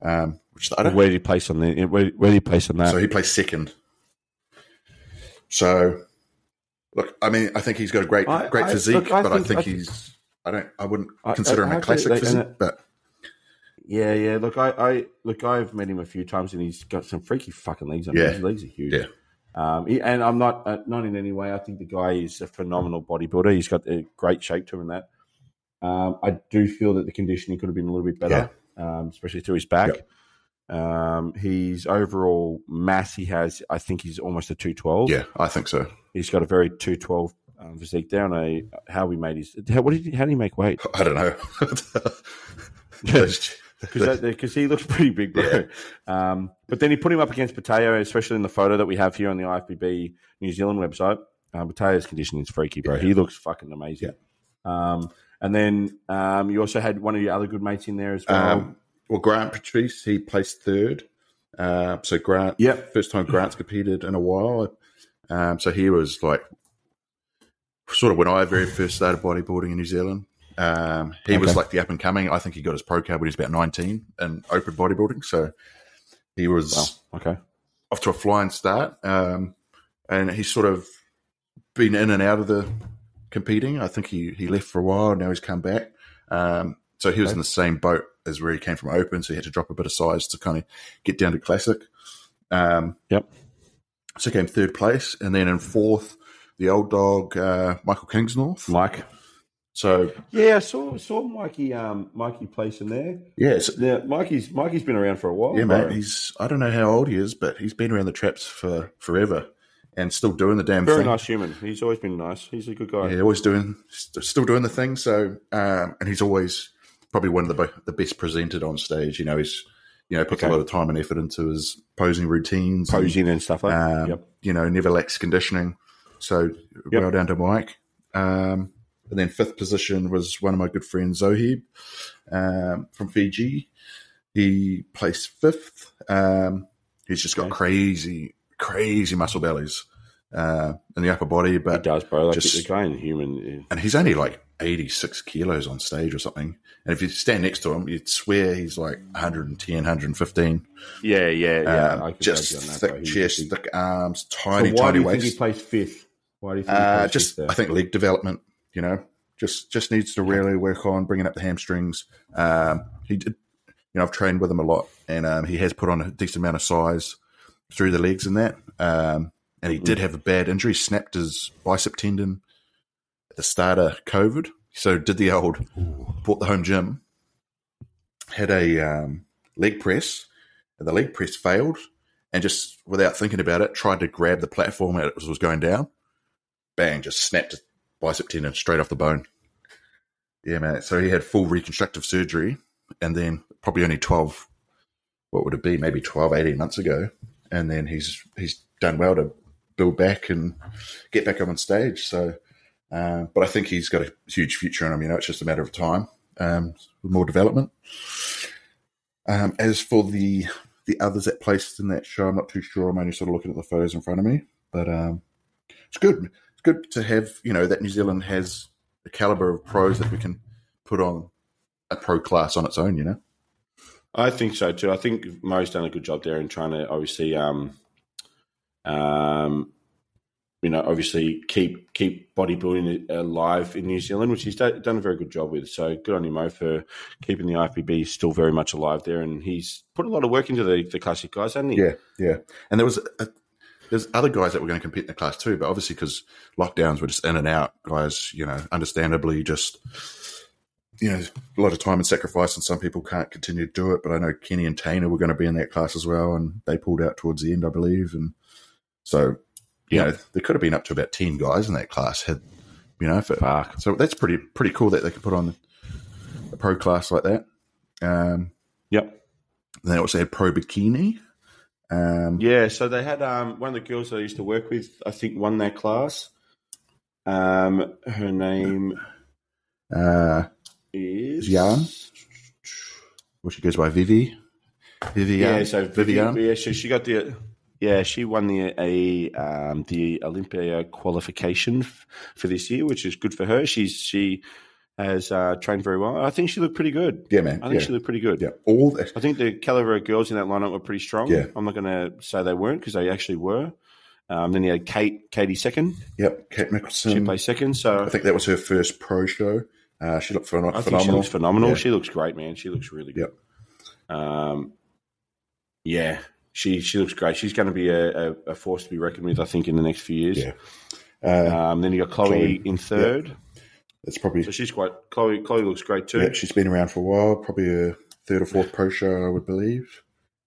Um, which I don't Where did he place on the? Where, where did he place on that? so he placed second. So, look, I mean, I think he's got a great, I- great I- physique, look, I but I think- I think- he's. I don't. I wouldn't consider I- him a classic physique, but Yeah, yeah. Look, I, I look, I've met him a few times, and he's got some freaky fucking legs on Yeah. him. His legs are huge. Yeah. Um, he, and I'm not uh, not in any way. I think the guy is a phenomenal bodybuilder. He's got a great shape to him, and that. Um, I do feel that the conditioning could have been a little bit better, yeah. um, especially through his back. Um, his overall mass he has, I think, he's almost a two twelve. yeah, I think so. he's got a very two twelve um, physique. Down a how we made his how, what did he, how did he make weight? I don't know. because he looks pretty big, bro. Yeah. Um, but then he put him up against Pateo, especially in the photo that we have here on the IFBB New Zealand website. Um, Pateo's conditioning is freaky, bro. He looks fucking amazing. Um, and then um, you also had one of your other good mates in there as well. um, well, Grant Patrice, he placed third. Uh, so Grant, Yep. first time Grant's competed in a while. Um, so he was like, sort of when I very first started bodybuilding in New Zealand. Um, he was like the up and coming. I think he got his pro card when he was about 19 in open bodybuilding. So he was Wow. Okay. off to a flying start. Um, and he's sort of been in and out of the competing. I think he, he left for a while. Now he's come back. Um, so he was Okay. in the same boat as where he came from open. So he had to drop a bit of size to kind of get down to classic. Um, Yep. So he came third place. And then in fourth, the old dog, uh, Michael Kingsnorth. Mike. So, Yeah, I saw saw Mikey um, Mikey place in there. yeah, it's, Now, Mikey's Mikey's been around for a while. yeah, bro. mate. He's, I don't know how old he is, but he's been around the traps for forever and still doing the damn very thing. nice human. He's always been nice. He's a good guy. Yeah, always doing, still doing the thing. So, um, and he's always probably one of the the best presented on stage. You know, he's you know puts Okay. a lot of time and effort into his posing routines, Posing and stuff like that. um, yep. You know, never lacks conditioning. So, Yep. well down to Mike. Um, and then fifth position was one of my good friends Zohib um, from Fiji. He placed fifth. Um, he's just got Okay. crazy, crazy muscle bellies uh, in the upper body, He but does, bro. Like just- the guy in human. and he's only like 86 kilos on stage or something. And if you stand next to him, you'd swear he's like 110, 115. Yeah, yeah, yeah. Um, I just thick. Chest, he- thick arms, So tiny, why tiny do you think he placed fifth? Why do you think he uh, just? I think leg development, you know, just just needs to really work on bringing up the hamstrings. Um, he did, you know, I've trained with him a lot, and um, he has put on a decent amount of size through the legs and that. Um, and he Mm. did have a bad injury, snapped his bicep tendon at the start of COVID. So did the old, bought the home gym, had a um, leg press, and the leg press failed, and just without thinking about it, tried to grab the platform as it was going down. Bang! Just snapped his bicep tendon straight off the bone. Yeah, man. So he had full reconstructive surgery, and then probably only twelve. What would it be? Maybe 12, 18 months ago, and then he's he's done well to build back and get back up on stage. So, uh, but I think he's got a huge future in him. You know, it's just a matter of time um, with more development. Um, as for the the others that placed in that show, I'm not too sure. I'm only sort of looking at the photos in front of me, but um, it's good. It's good to have you know that New Zealand has the caliber of pros that we can put on a pro class on its own. You know, I think so too. I think Mo's done a good job there in trying to obviously, um, um, you know, obviously keep keep bodybuilding alive in New Zealand, which he's done a very good job with. So good on you, Mo, for keeping the IFBB still very much alive there, and he's put a lot of work into the, the classic guys, hasn't he? yeah, yeah. And there was a, there's other guys that were going to compete in the class too, but obviously because lockdowns were just in and out, guys, you know, understandably just you know, a lot of time and sacrifice, and some people can't continue to do it. But I know Kenny and Tana were going to be in that class as well, and they pulled out towards the end, I believe. And so, you Yeah. know, there could have been up to about ten guys in that class. Had you know, for, Fuck. so that's pretty pretty cool that they could put on a pro class like that. Um, Yep. they also had pro bikini. Um, Yeah, so they had um, one of the girls that I used to work with, I think, won that class. Um, her name uh, is Jan? well, she goes by Vivi. Vivian. Yeah, so Vivian. Yeah, she, she got the. Yeah, she won the a um, the Olympia qualification f- for this year, which is good for her. She's she has uh, trained very well. I think she looked pretty good. Yeah, man. I think yeah. she looked pretty good. yeah. All that. I think the caliber of girls in that lineup were pretty strong. Yeah. I'm not going to say they weren't because they actually were. Um, then you had Kate, Katie second. Yep. Kate She Mickelson. placed second. So I think that was her first pro show. Uh, she looked phen- I think she phenomenal. looks phenomenal. Yeah. She looks great, man. She looks really good. Um, yeah, she she looks great. She's going to be a, a, a force to be reckoned with, I think, in the next few years. Yeah. Uh, Um, then you got Chloe, Chloe, in third. it's probably So she's quite Chloe. Chloe looks great too. yeah, she's been around for a while. Probably a third or fourth pro show, I would believe.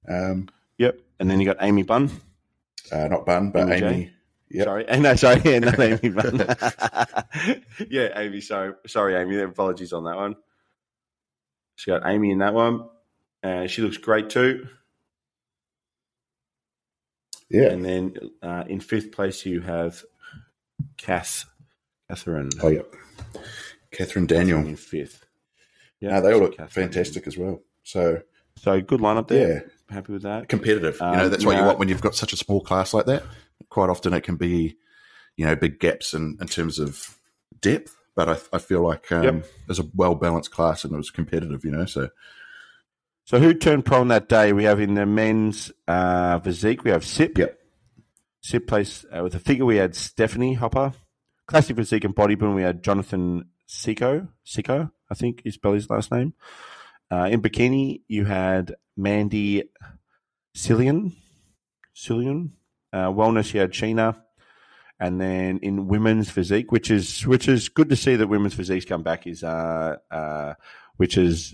Um, Yep. And then you got Amy Bunn. uh, not Bun, but Amy Amy. Yep. Sorry, no, sorry, yeah, not Amy Bunn. yeah, Amy. Sorry, sorry, Amy. Apologies on that one. She got Amy in that one, and she looks great too. Yeah. And then uh, in fifth place, you have Kath, Catherine. Oh, yeah. Catherine Daniel. in fifth. Yeah, No, they all look Catherine. fantastic as well. So So good lineup there. yeah, Happy with that. competitive. you Um, know, that's what you want when you've got such a small class like that. Quite often, it can be, you know, big gaps in, in terms of depth. But I, I feel like um, Yep. there's a well balanced class and it was competitive. You know, so So who turned pro on that day? We have in the men's uh, physique, we have Sip. Yep. Sip plays uh, with the figure. We had Stephanie Hopper. Classic physique and bodybuilding, we had Jonathan Siko. Siko, I think is his last name. Uh, in bikini, you had Mandy Cillian. Cillian. Uh, wellness, you had Sheena. And then in women's physique, which is which is good to see that women's physiques come back, is uh, uh, which is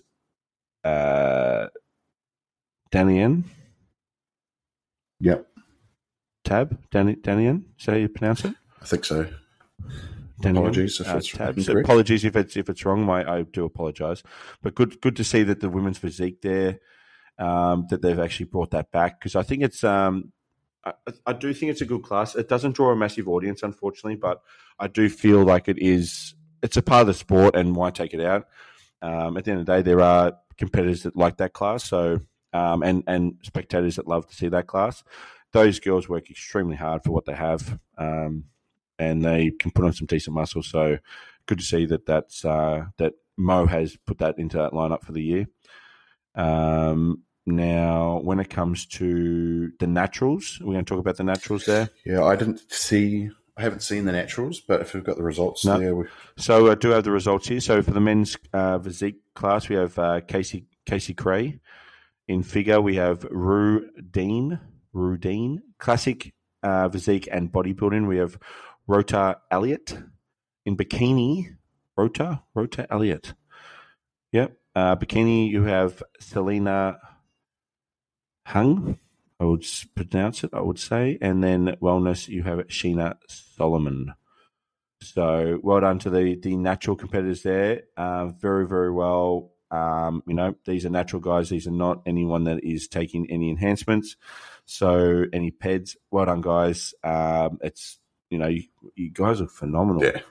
uh, Danian yep, Tab Dan, Danian. Is that how you pronounce it? I think so. Apologies if Uh, it's apologies if it's if it's wrong. My I do apologise, but good good to see that the women's physique there um, that they've actually brought that back because I think it's um, I, I do think it's a good class. It doesn't draw a massive audience, unfortunately, but I do feel like it is. It's a part of the sport, and why take it out? Um, at the end of the day, there are competitors that like that class, so um, and and spectators that love to see that class. Those girls work extremely hard for what they have, um, and they can put on some decent muscle. So good to see that that's uh, that Mo has put that into that lineup for the year. Um, now, when it comes to the naturals, we're going to talk about the naturals there. Yeah, I didn't see. I haven't seen the naturals, but if we've got the results No. there, we, So I do have the results here. So for the men's uh, physique class, we have uh, Casey Casey Cray. In figure, we have Rue Dean. Rue Dean. Classic uh, physique and bodybuilding, we have Rota Elliott. In bikini, Rota Rota Elliott. Yep. Uh, bikini, you have Selena Hung. I would pronounce it. I would say, and then wellness, you have Sheena Solomon. So well done to the the natural competitors there. Uh, very very well. Um, you know these are natural guys. These are not anyone that is taking any enhancements. So any peds. Well done guys. Um, it's you know you, you guys are phenomenal. yeah,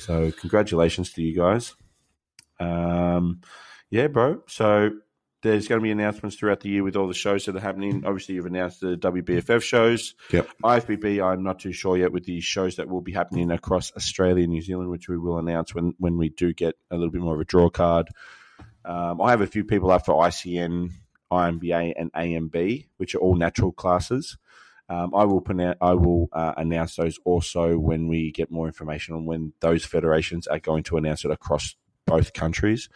So congratulations to you guys. Um, yeah, bro. So there's going to be announcements throughout the year with all the shows that are happening. Obviously, you've announced the WBFF shows. Yep. IFBB, I'm not too sure yet with the shows that will be happening across Australia and New Zealand, which we will announce when, when we do get a little bit more of a draw card. Um, I have a few people up for ICN, INBA, and ANB, which are all natural classes. Um, I will pronounce, I will uh, announce those also when we get more information on when those federations are going to announce it across both countries.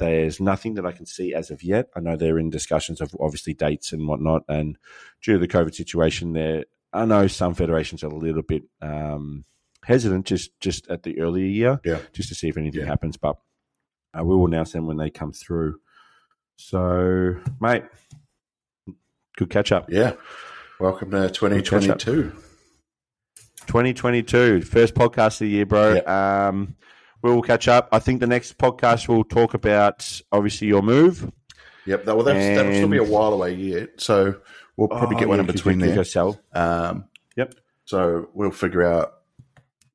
There's nothing that I can see as of yet. I know they're in discussions of obviously dates and whatnot, and due to the COVID situation, there I know some federations are a little bit um, hesitant just just at the earlier year, Yeah. just to see if anything Yeah. happens. But uh, we will announce them when they come through. So, mate, good catch up. Yeah. Welcome to 2022. 2022, first podcast of the year, bro. Yep. Um, we'll catch up. I think the next podcast will talk about obviously your move. Yep. That, well, that's, that'll still be a while away yet. So we'll probably Oh, get one yeah, in between there. go sell. Um, Yep. So we'll figure out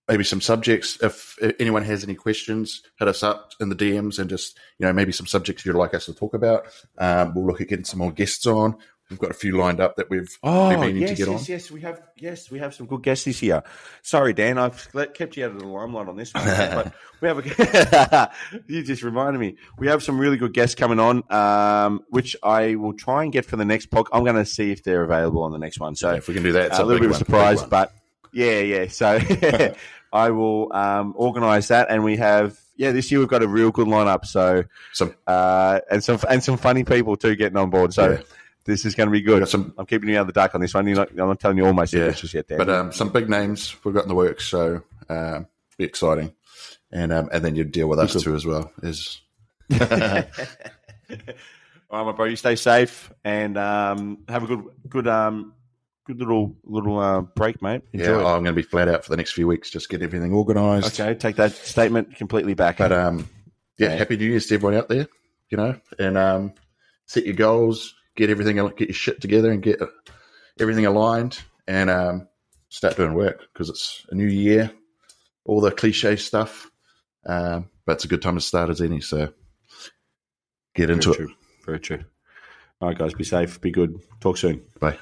maybe some subjects. If anyone has any questions, hit us up in the DMs and just, you know, maybe some subjects you'd like us to talk about. Um, we'll look at getting some more guests on. We've got a few lined up that we've Oh, been meaning yes, to get yes, on. yes. We have yes, we have some good guests this year. Sorry, Dan, I've kept you out of the limelight on this one, but we have a. you just reminded me. We have some really good guests coming on, um, which I will try and get for the next podcast. I'm going to see if they're available on the next one. So if we can do that, it's a little bit of a surprise, but yeah, yeah. So I will um, organise that, and we have yeah. This year we've got a real good lineup. So Some, uh, and some and some funny people too getting on board. So Yeah. This is going to be good. some, I'm keeping you out of the dark on this one. Not, I'm not telling you all my secrets Yeah, yet, Dan. but um, some big names we've got in the works. So um, be exciting. And um, and then you deal with us too as well. Is all right, my bro. You stay safe and um, have a good, good, um, good little little uh, break, mate. yeah, Enjoy. I'm going to be flat out for the next few weeks. Just get everything organised. okay, take that statement completely back. But um, yeah, Okay. happy New Year's to everyone out there. You know, and um, set your goals, get everything, get your shit together, and get everything aligned, and um, start doing work because it's a new year. All the cliche stuff, um, but it's a good time to start as any. So get into Very true. Very true. All right, guys, be safe, be good. Talk soon. Bye.